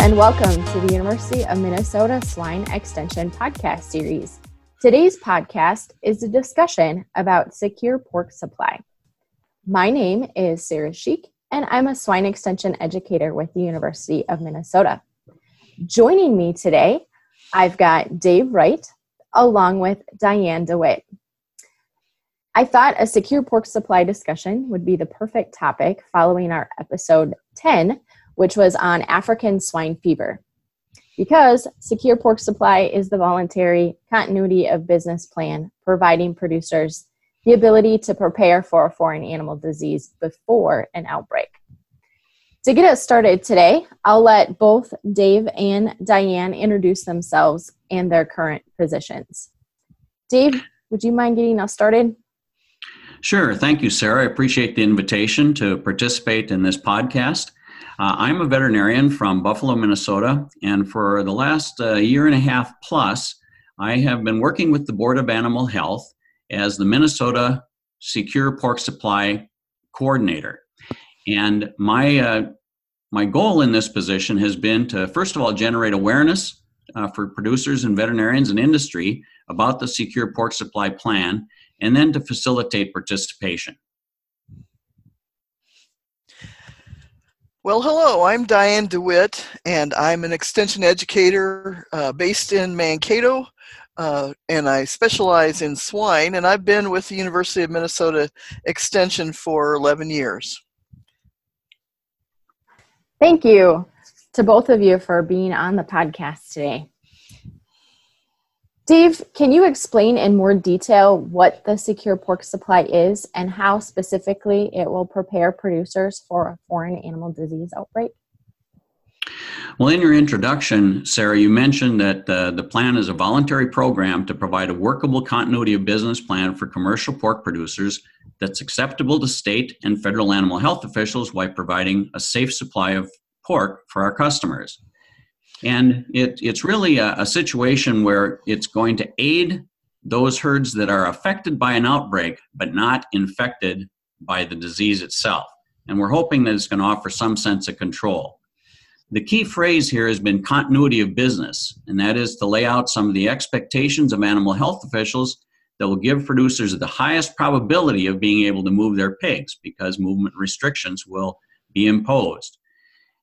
And welcome to the University of Minnesota Swine Extension podcast series. Today's podcast is a discussion about secure pork supply. My name is Sarah Schieck, and I'm a swine extension educator with the University of Minnesota. Joining me today, I've got Dave Wright along with Diane DeWitt. I thought a secure pork supply discussion would be the perfect topic following our episode 10, which was on African swine fever. Because secure pork supply is the voluntary continuity of business plan providing producers the ability to prepare for a foreign animal disease before an outbreak. To get us started today, I'll let both Dave and Diane introduce themselves and their current positions. Dave, would you mind getting us started? Sure. Thank you, Sarah. I appreciate the invitation to participate in this podcast. Uh, I'm a veterinarian from Buffalo, Minnesota, and for the last uh, year and a half plus, I have been working with the Board of Animal Health as the Minnesota Secure Pork Supply Coordinator. And my uh, my goal in this position has been to first of all generate awareness uh, for producers and veterinarians and industry about the secure pork supply plan, and then to facilitate participation. Well, hello, I'm Diane DeWitt, and I'm an extension educator uh, based in Mankato, uh, and I specialize in swine, and I've been with the University of Minnesota Extension for 11 years. Thank you to both of you for being on the podcast today. Dave, can you explain in more detail what the secure pork supply is and how specifically it will prepare producers for a foreign animal disease outbreak? Well, in your introduction, Sarah, you mentioned that uh, the plan is a voluntary program to provide a workable continuity of business plan for commercial pork producers that's acceptable to state and federal animal health officials while providing a safe supply of pork for our customers. And it, it's really a, a situation where it's going to aid those herds that are affected by an outbreak but not infected by the disease itself. And we're hoping that it's going to offer some sense of control. The key phrase here has been continuity of business, and that is to lay out some of the expectations of animal health officials that will give producers the highest probability of being able to move their pigs because movement restrictions will be imposed.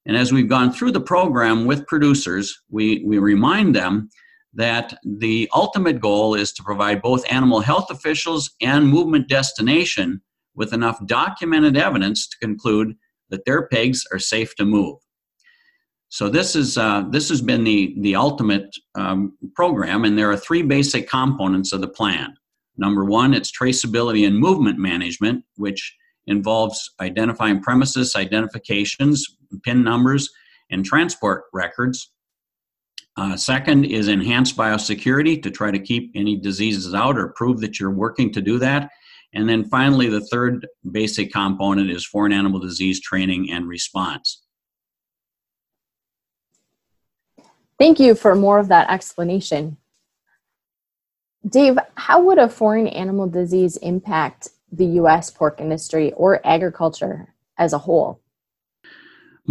And as we've gone through the program with producers, we, we remind them that the ultimate goal is to provide both animal health officials and movement destination with enough documented evidence to conclude that their pigs are safe to move. So this is uh, this has been the the ultimate um, program, and there are three basic components of the plan. Number one, it's traceability and movement management, which involves identifying premises identifications, PIN numbers, and transport records. Uh, second is enhanced biosecurity to try to keep any diseases out or prove that you're working to do that. And then finally, the third basic component is foreign animal disease training and response. Thank you for more of that explanation. Dave, how would a foreign animal disease impact the U.S. pork industry or agriculture as a whole?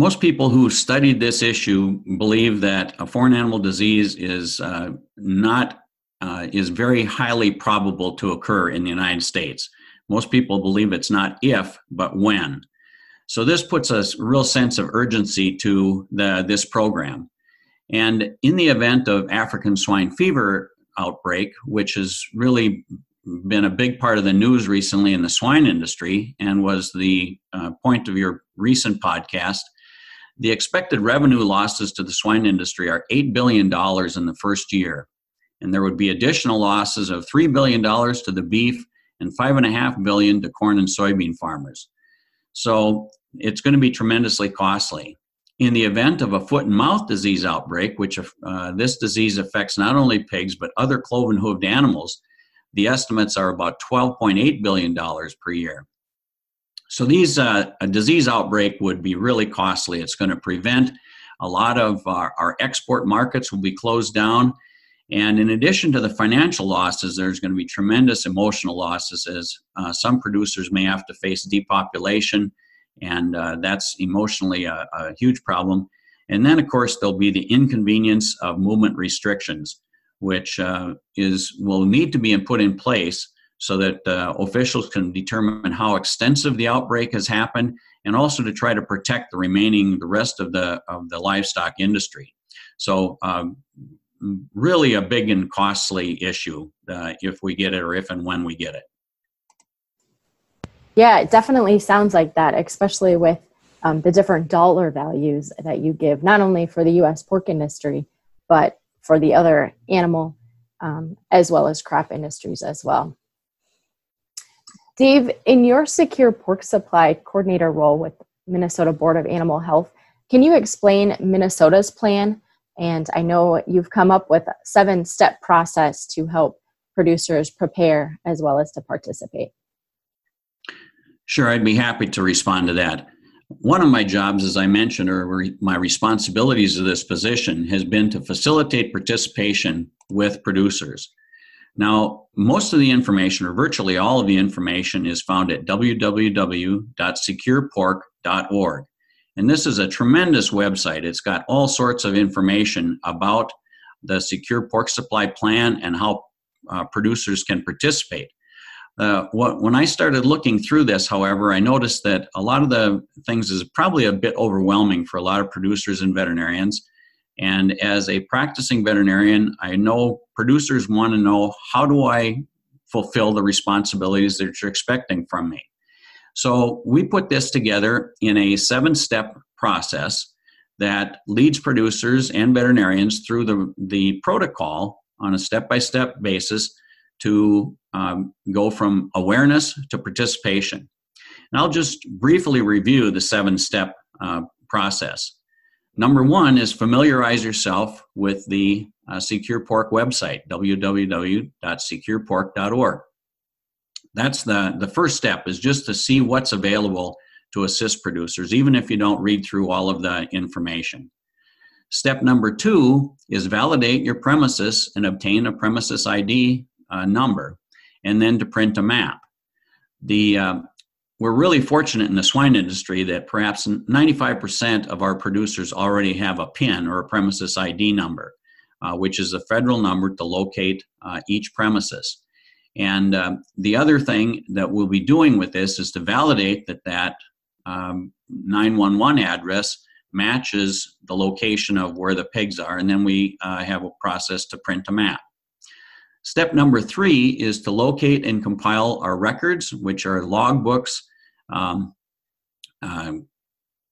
Most people who studied this issue believe that a foreign animal disease is uh, not uh, is very highly probable to occur in the United States. Most people believe it's not if, but when. So this puts a real sense of urgency to the, this program. And in the event of African swine fever outbreak, which has really been a big part of the news recently in the swine industry and was the uh, point of your recent podcast, the expected revenue losses to the swine industry are $8 billion in the first year. And there would be additional losses of $3 billion to the beef and 5.5 billion to corn and soybean farmers. So it's going to be tremendously costly. In the event of a foot and mouth disease outbreak, which uh, this disease affects not only pigs but other cloven hooved animals, the estimates are about $12.8 billion per year. So these uh, a disease outbreak would be really costly. It's going to prevent a lot of our, our, export markets will be closed down. And in addition to the financial losses, there's going to be tremendous emotional losses as uh, some producers may have to face depopulation and uh, that's emotionally a, a, huge problem. And then, of course, there'll be the inconvenience of movement restrictions, which uh, is will need to be put in place so that uh, officials can determine how extensive the outbreak has happened, and also to try to protect the remaining the rest of the of the livestock industry. So. Um, really a big and costly issue uh, if we get it or if and when we get it. Yeah, it definitely sounds like that, especially with um, the different dollar values that you give, not only for the U.S. pork industry, but for the other animal um, as well as crop industries as well. Dave, in your secure pork supply coordinator role with Minnesota Board of Animal Health, can you explain Minnesota's plan? And I know you've come up with a seven step process to help producers prepare as well as to participate. Sure, I'd be happy to respond to that. One of my jobs, as I mentioned, or my responsibilities of this position, has been to facilitate participation with producers. Now, most of the information, or virtually all of the information, is found at www.securepork.org. And this is a tremendous website. It's got all sorts of information about the Secure Pork Supply Plan and how uh, producers can participate. Uh, what, when I started looking through this, however, I noticed that a lot of the things is probably a bit overwhelming for a lot of producers and veterinarians. And as a practicing veterinarian, I know producers want to know how do I fulfill the responsibilities that you're expecting from me. So we put this together in a seven step process that leads producers and veterinarians through the, the protocol on a step by step basis to um, go from awareness to participation. And I'll just briefly review the seven step uh, process. Number one is familiarize yourself with the uh, Secure Pork website, www.securepork.org. That's the, the first step, is just to see what's available to assist producers, even if you don't read through all of the information. Step number two is validate your premises and obtain a premises ID uh, number, and then to print a map. The uh, we're really fortunate in the swine industry that perhaps 95% of our producers already have a PIN or a premises ID number, uh, which is a federal number to locate uh, each premises. And uh, the other thing that we'll be doing with this is to validate that that um, 911 address matches the location of where the pigs are, and then we uh, have a process to print a map. Step number three is to locate and compile our records, which are logbooks, um, uh,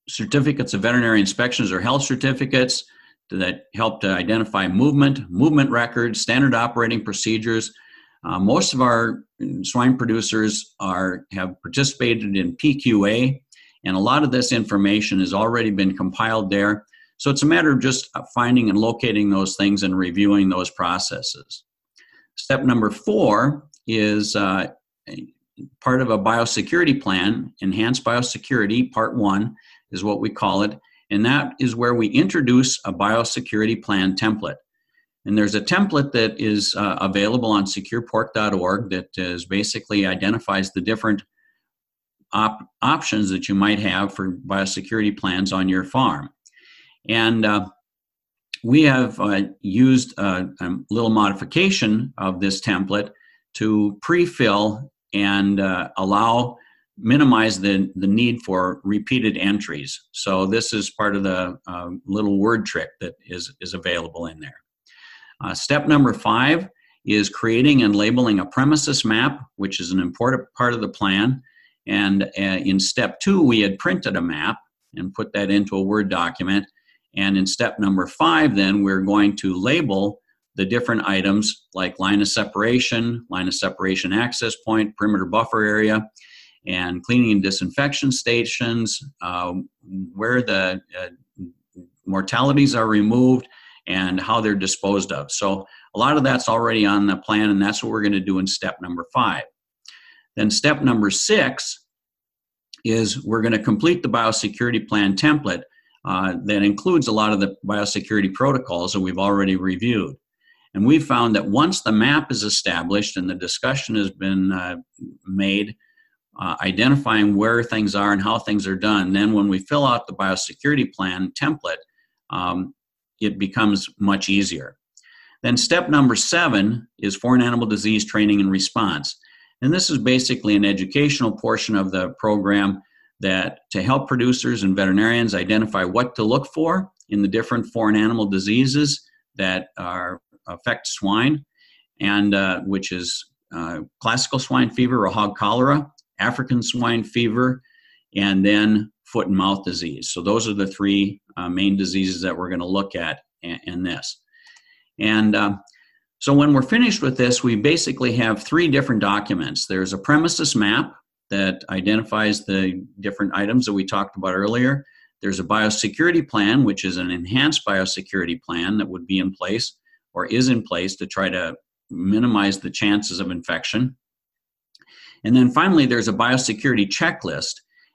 certificates of veterinary inspections or health certificates that help to identify movement, movement records, standard operating procedures. Uh, most of our swine producers are have participated in PQA, and a lot of this information has already been compiled there. So it's a matter of just finding and locating those things and reviewing those processes. Step number four is uh, part of a biosecurity plan, enhanced biosecurity, part one is what we call it. And that is where we introduce a biosecurity plan template. And there's a template that is uh, available on securepork.org that is basically identifies the different op- options that you might have for biosecurity plans on your farm. And uh, we have uh, used a, a, little modification of this template to pre-fill and uh, allow minimize the, the need for repeated entries. So this is part of the uh, little word trick that is, is available in there. Uh, step number five is creating and labeling a premises map, which is an important part of the plan. And uh, in step two, we had printed a map and put that into a Word document. And in step number five, then we're going to label the different items like line of separation, line of separation access point, perimeter buffer area, and cleaning and disinfection stations, uh, where the uh, mortalities are removed, and how they're disposed of. So a lot of that's already on the plan, and that's what we're going to do in step number five. Then step number six is we're going to complete the biosecurity plan template uh, that includes a lot of the biosecurity protocols that we've already reviewed. And we found that once the map is established and the discussion has been uh, made, uh, identifying where things are and how things are done, then when we fill out the biosecurity plan template, um, it becomes much easier. Then step number seven is foreign animal disease training and response. And this is basically an educational portion of the program that to help producers and veterinarians identify what to look for in the different foreign animal diseases that are affect swine, and uh, which is uh, classical swine fever or hog cholera, African swine fever, and then foot and mouth disease. So those are the three uh, main diseases that we're going to look at in, in this. And um, so when we're finished with this, we basically have three different documents. There's a premises map that identifies the different items that we talked about earlier. There's a biosecurity plan, which is an enhanced biosecurity plan that would be in place or is in place to try to minimize the chances of infection. And then finally, there's a biosecurity checklist.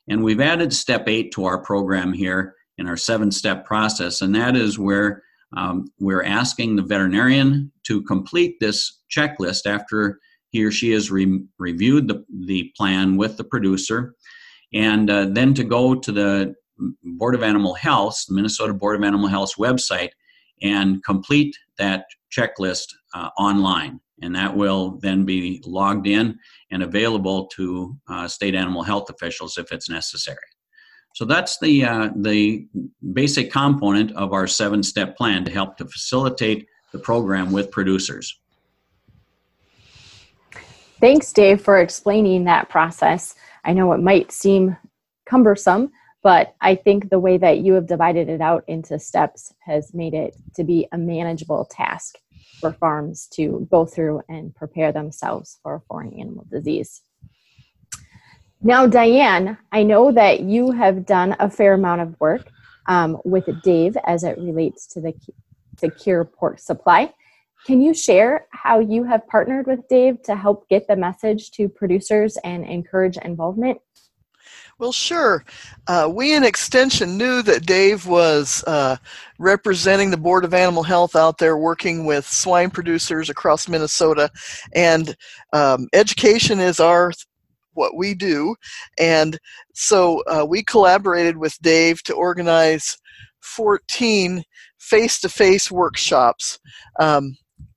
And we've added step eight to our program here in our seven step process. And that is where um, we're asking the veterinarian to complete this checklist after he or she has re- reviewed the, the plan with the producer, and uh, then to go to the Board of Animal Health, Minnesota Board of Animal Health's website, and complete that checklist uh, online. And that will then be logged in and available to uh, state animal health officials if it's necessary. So that's the, uh, the basic component of our seven step plan to help to facilitate the program with producers. Thanks, Dave, for explaining that process. I know it might seem cumbersome, but I think the way that you have divided it out into steps has made it to be a manageable task for farms to go through and prepare themselves for foreign animal disease. Now, Diane, I know that you have done a fair amount of work um, with Dave as it relates to the secure pork supply. Can you share how you have partnered with Dave to help get the message to producers and encourage involvement? Well, sure. Uh, we in Extension knew that Dave was uh, representing the Board of Animal Health out there working with swine producers across Minnesota. And um, education is our what we do. And so uh, we collaborated with Dave to organize 14 face-to-face workshops. Um,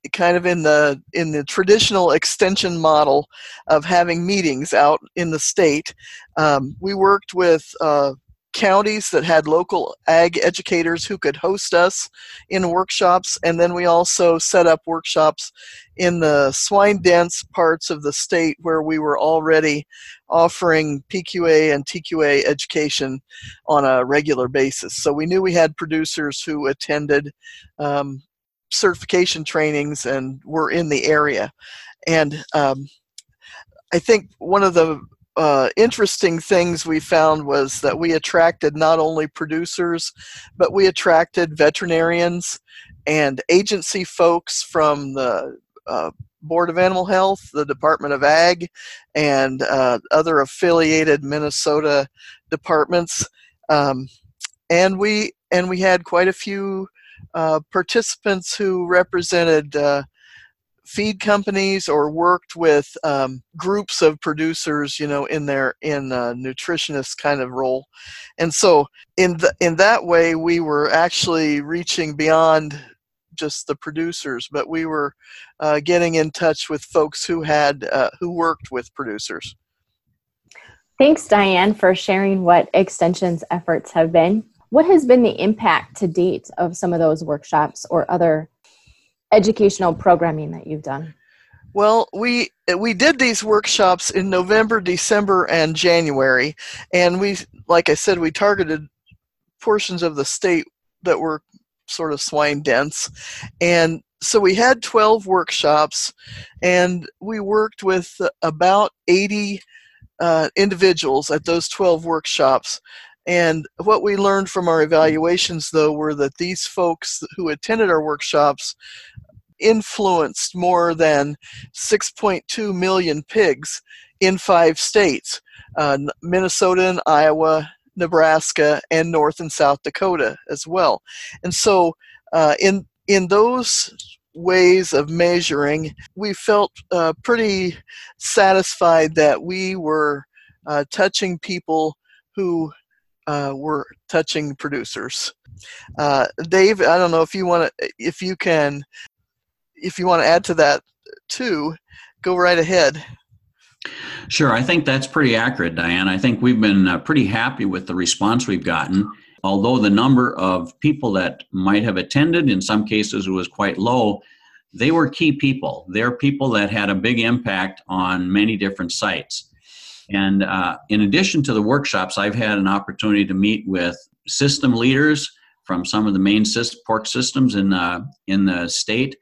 kind of in the in the traditional extension model of having meetings out in the state. Um, we worked with uh, counties that had local ag educators who could host us in workshops, and then we also set up workshops in the swine dense parts of the state where we were already offering PQA and TQA education on a regular basis. So we knew we had producers who attended um, certification trainings and were in the area. And um, I think one of the uh, interesting things we found was that we attracted not only producers, but we attracted veterinarians and agency folks from the uh, Board of Animal Health, the Department of Ag, and uh, other affiliated Minnesota departments. Um, and we and we had quite a few uh, participants who represented uh, feed companies or worked with um, groups of producers you know in their in a nutritionist kind of role. And so in the, in that way we were actually reaching beyond just the producers but we were uh, getting in touch with folks who had uh, who worked with producers. Thanks diane for sharing what extension's efforts have been what has been the impact to date of some of those workshops or other educational programming that you've done? Well, we we did these workshops in November, December, and January, and we, like I said, we targeted portions of the state that were sort of swine dense, and so we had 12 workshops, and we worked with about 80 uh, individuals at those 12 workshops. And what we learned from our evaluations, though, were that these folks who attended our workshops influenced more than 6.2 million pigs in five states uh, Minnesota and Iowa, Nebraska, and North and South Dakota as well. And so, uh, in in those ways of measuring, we felt uh, pretty satisfied that we were uh, touching people who uh, were touching producers. Uh, Dave, I don't know if you want to, if you can, if you want to add to that too, go right ahead. Sure, I think that's pretty accurate, Diane. I think we've been uh, pretty happy with the response we've gotten. Although the number of people that might have attended, in some cases, was quite low, they were key people. They're people that had a big impact on many different sites. And uh, in addition to the workshops, I've had an opportunity to meet with system leaders from some of the main pork systems in, uh, in the state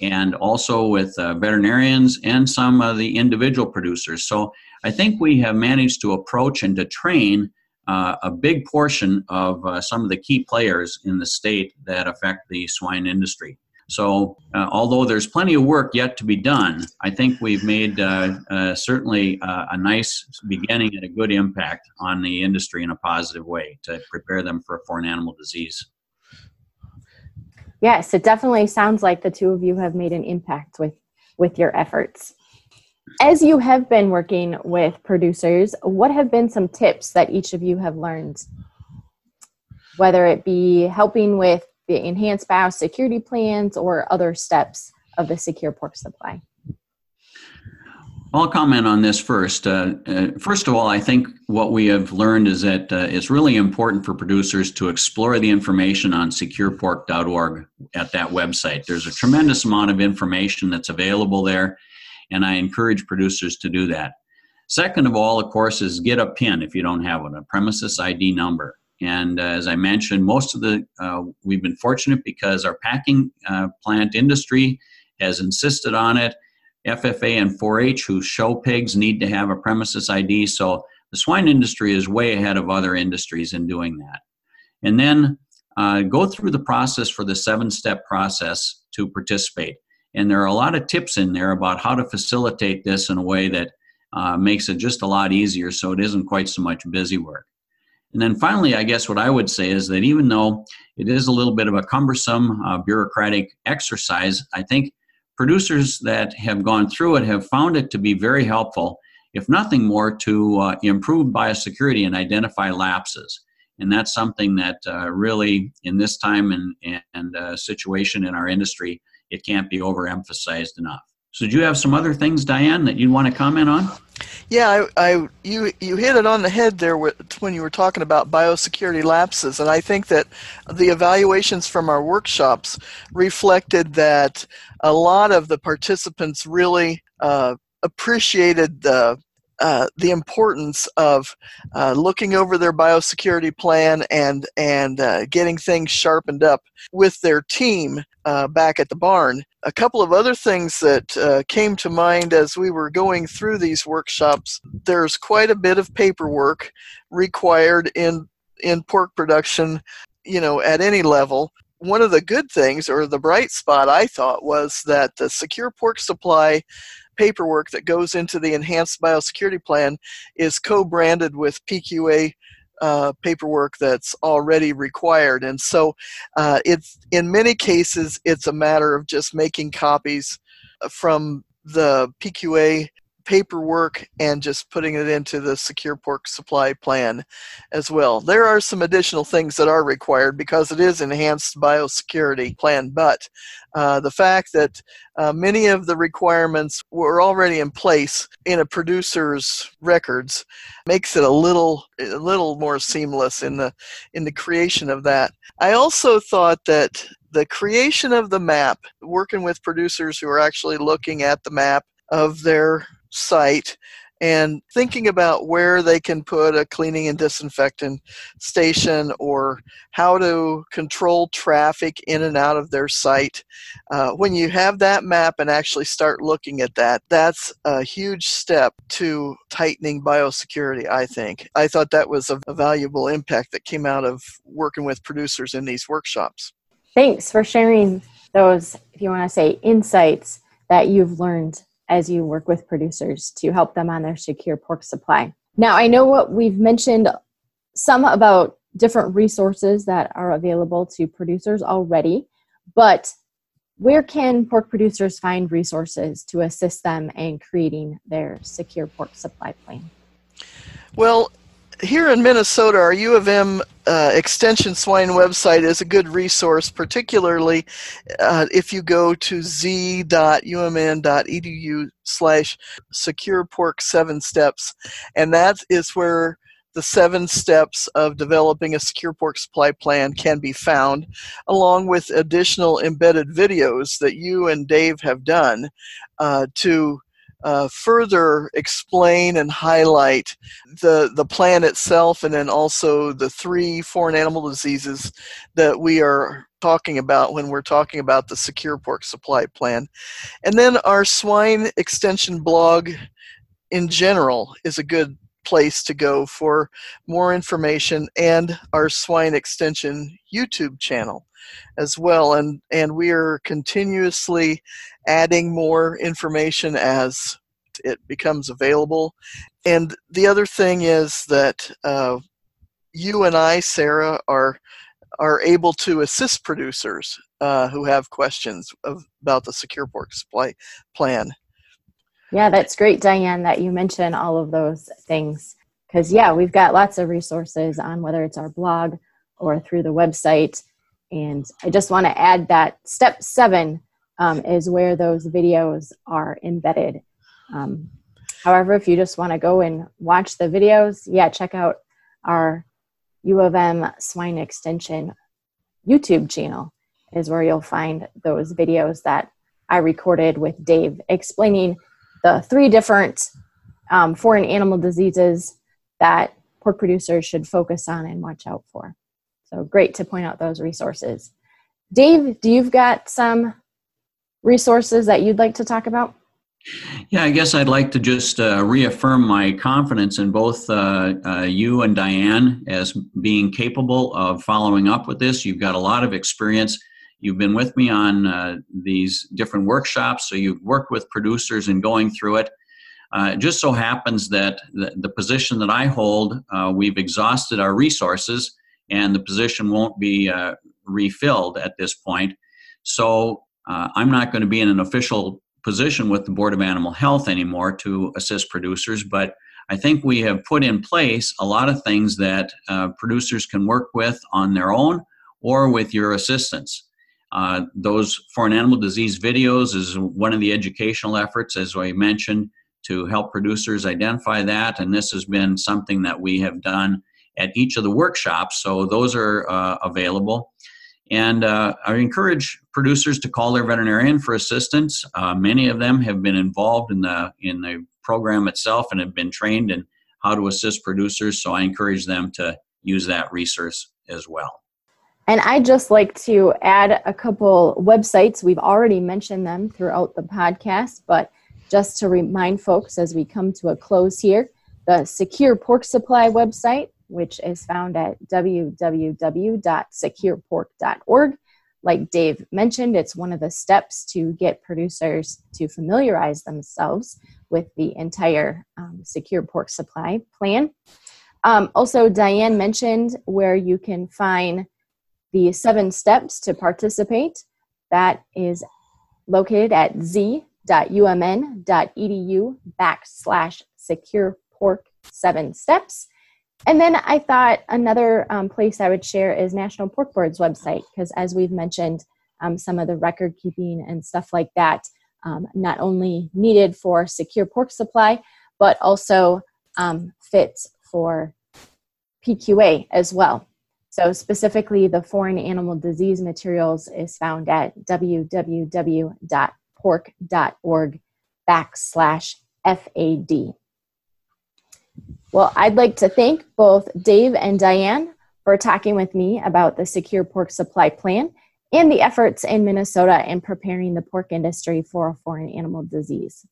and also with uh, veterinarians and some of the individual producers. So I think we have managed to approach and to train uh, a big portion of uh, some of the key players in the state that affect the swine industry. So, uh, although there's plenty of work yet to be done, I think we've made uh, uh, certainly a nice beginning and a good impact on the industry in a positive way to prepare them for foreign animal disease. Yes, it definitely sounds like the two of you have made an impact with with your efforts. As you have been working with producers, what have been some tips that each of you have learned? Whether it be helping with the enhanced biosecurity plans or other steps of the secure pork supply. I'll comment on this first. Uh, uh, first of all, I think what we have learned is that uh, it's really important for producers to explore the information on securepork.org at that website. There's a tremendous amount of information that's available there, and I encourage producers to do that. Second of all, of course, is get a PIN if you don't have one, a premises ID number. And uh, as I mentioned, most of the uh, we've been fortunate because our packing uh, plant industry has insisted on it FFA and 4 H, who show pigs, need to have a premises ID. So the swine industry is way ahead of other industries in doing that. And then uh, go through the process for the seven step process to participate. And there are a lot of tips in there about how to facilitate this in a way that uh, makes it just a lot easier so it isn't quite so much busy work. And then finally, I guess what I would say is that even though it is a little bit of a cumbersome uh, bureaucratic exercise, I think producers that have gone through it have found it to be very helpful, if nothing more, to uh, improve biosecurity and identify lapses. And that's something that uh, really, in this time and, and uh, situation in our industry, it can't be overemphasized enough. So, do you have some other things, Diane, that you'd want to comment on? Yeah, I, I, you you hit it on the head there when you were talking about biosecurity lapses, and I think that the evaluations from our workshops reflected that a lot of the participants really uh, appreciated the uh, the importance of uh, looking over their biosecurity plan and and uh, getting things sharpened up with their team uh, back at the barn. A couple of other things that uh, came to mind as we were going through these workshops. There's quite a bit of paperwork required in in pork production, you know, at any level one of the good things or the bright spot I thought was that the secure pork supply paperwork that goes into the enhanced biosecurity plan is co-branded with PQA uh, paperwork that's already required, and so uh, it's in many cases it's a matter of just making copies from the PQA paperwork and just putting it into the secure pork supply plan as well. There are some additional things that are required because it is enhanced biosecurity plan, but uh, the fact that uh, many of the requirements were already in place in a producer's records makes it a little a little more seamless in the in the creation of that. I also thought that the creation of the map, working with producers who are actually looking at the map of their site and thinking about where they can put a cleaning and disinfectant station or how to control traffic in and out of their site. Uh, when you have that map and actually start looking at that, that's a huge step to tightening biosecurity, I think. I thought that was a, a valuable impact that came out of working with producers in these workshops. Thanks for sharing those, if you want to say, insights that you've learned as you work with producers to help them on their secure pork supply. Now, I know what we've mentioned some about different resources that are available to producers already, but where can pork producers find resources to assist them in creating their secure pork supply plan? Well, here in Minnesota, our U of M uh, Extension Swine website is a good resource, particularly uh, if you go to z.umn.edu slash secure pork seven steps. And that is where the seven steps of developing a secure pork supply plan can be found, along with additional embedded videos that you and Dave have done uh, to uh, further explain and highlight the the plan itself, and then also the three foreign animal diseases that we are talking about when we're talking about the secure pork supply plan, and then our swine extension blog in general is a good place to go for more information and our swine extension YouTube channel as well and and we are continuously adding more information as it becomes available. And the other thing is that uh, you and I, Sarah, are are able to assist producers uh, who have questions of, about the secure pork supply plan. Yeah, that's great, Diane, that you mention all of those things. Because, yeah, we've got lots of resources on whether it's our blog or through the website. And I just want to add that step seven um, is where those videos are embedded. Um, however, if you just want to go and watch the videos, yeah, check out our U of M Swine Extension YouTube channel, is where you'll find those videos that I recorded with Dave explaining the three different um, foreign animal diseases that pork producers should focus on and watch out for. So great to point out those resources. Dave, do you've got some resources that you'd like to talk about? Yeah, I guess I'd like to just uh, reaffirm my confidence in both uh, uh, you and Diane as being capable of following up with this. You've got a lot of experience. You've been with me on uh, these different workshops, so you've worked with producers and going through it. Uh, it just so happens that the, the position that I hold, uh, we've exhausted our resources, and the position won't be refilled at this point. So I'm not going to be in an official position with the Board of Animal Health anymore to assist producers, but I think we have put in place a lot of things that uh, producers can work with on their own or with your assistance. Uh, those foreign animal disease videos is one of the educational efforts, as I mentioned, to help producers identify that. And this has been something that we have done at each of the workshops. So those are uh, available. And uh, I encourage producers to call their veterinarian for assistance. Uh, many of them have been involved in the in the program itself and have been trained in how to assist producers. So I encourage them to use that resource as well. And I just like to add a couple websites. We've already mentioned them throughout the podcast, but just to remind folks as we come to a close here, the Secure Pork Supply website which is found at www.securepork.org. Like Dave mentioned, it's one of the steps to get producers to familiarize themselves with the entire um, secure pork supply plan. Um, also, Diane mentioned where you can find the seven steps to participate. That is located at z.umn.edu backslash secure pork seven steps. And then I thought another um, place I would share is National Pork Board's website, because as we've mentioned, um, some of the record keeping and stuff like that, um, not only needed for secure pork supply, but also um, fits for PQA as well. So, specifically, the foreign animal disease materials is found at www.pork.org backslash FAD. Well, I'd like to thank both Dave and Diane for talking with me about the Secure Pork Supply Plan and the efforts in Minnesota in preparing the pork industry for a foreign animal disease.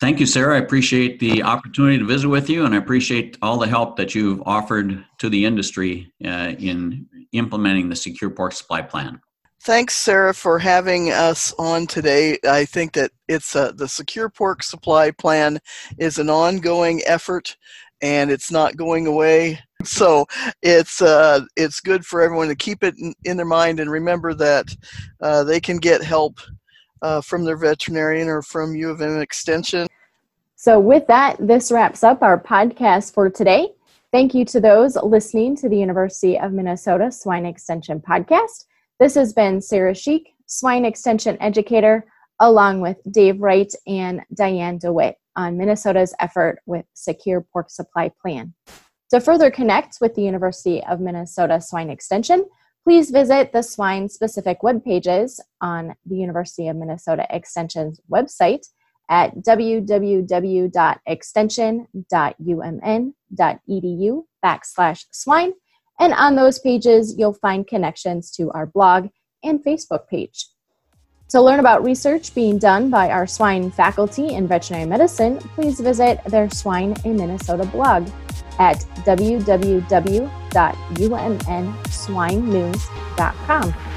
Thank you, Sarah. I appreciate the opportunity to visit with you, and I appreciate all the help that you've offered to the industry uh, in implementing the Secure Pork Supply Plan. Thanks, Sarah, for having us on today. I think that it's uh, the Secure Pork Supply Plan is an ongoing effort and it's not going away. So it's uh, it's good for everyone to keep it in, in their mind and remember that uh, they can get help uh, from their veterinarian or from U of M Extension. So with that, this wraps up our podcast for today. Thank you to those listening to the University of Minnesota Swine Extension podcast. This has been Sarah Schieck, Swine Extension Educator, along with Dave Wright and Diane DeWitt on Minnesota's effort with Secure Pork Supply Plan. To further connect with the University of Minnesota Swine Extension, please visit the swine specific web pages on the University of Minnesota Extension's website at www.extension.umn.edu backslash swine. And on those pages, you'll find connections to our blog and Facebook page. To learn about research being done by our swine faculty in veterinary medicine, please visit their Swine in Minnesota blog at www.umnswinenews.com.